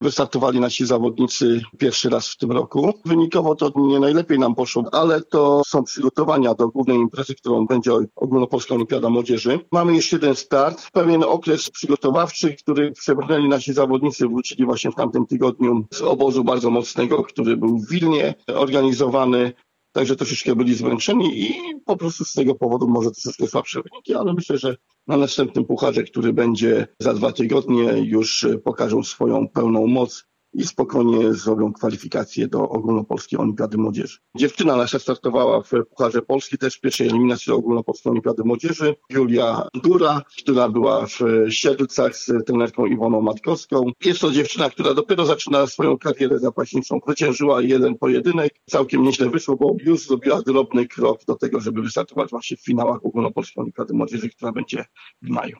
Wystartowali nasi zawodnicy pierwszy raz w tym roku. Wynikowo to nie najlepiej nam poszło, ale to są przygotowania do głównej imprezy, którą będzie Ogólnopolska Olimpiada Młodzieży. Mamy jeszcze jeden start, pewien okres przygotowawczy, który przebrnęli nasi zawodnicy, wrócili właśnie w tamtym tygodniu z obozu bardzo mocnego, który był w Wilnie organizowany. Także troszeczkę byli zmęczeni i po prostu z tego powodu może troszeczkę słabsze wyniki, ale myślę, że na następnym pucharze, który będzie za dwa tygodnie, już pokażą swoją pełną moc i spokojnie zrobią kwalifikacje do ogólnopolskiej olimpiady młodzieży. Dziewczyna nasza startowała w Pucharze Polski, też w pierwszej eliminacji do ogólnopolskiej olimpiady młodzieży. Julia Dura, która była w Siedlcach z trenerką Iwoną Matkowską. Jest to dziewczyna, która dopiero zaczyna swoją karierę zapaśniczą. Zwyciężyła jeden pojedynek. Całkiem nieźle wyszło, bo już zrobiła drobny krok do tego, żeby wystartować właśnie w finałach ogólnopolskiej olimpiady młodzieży, która będzie w maju.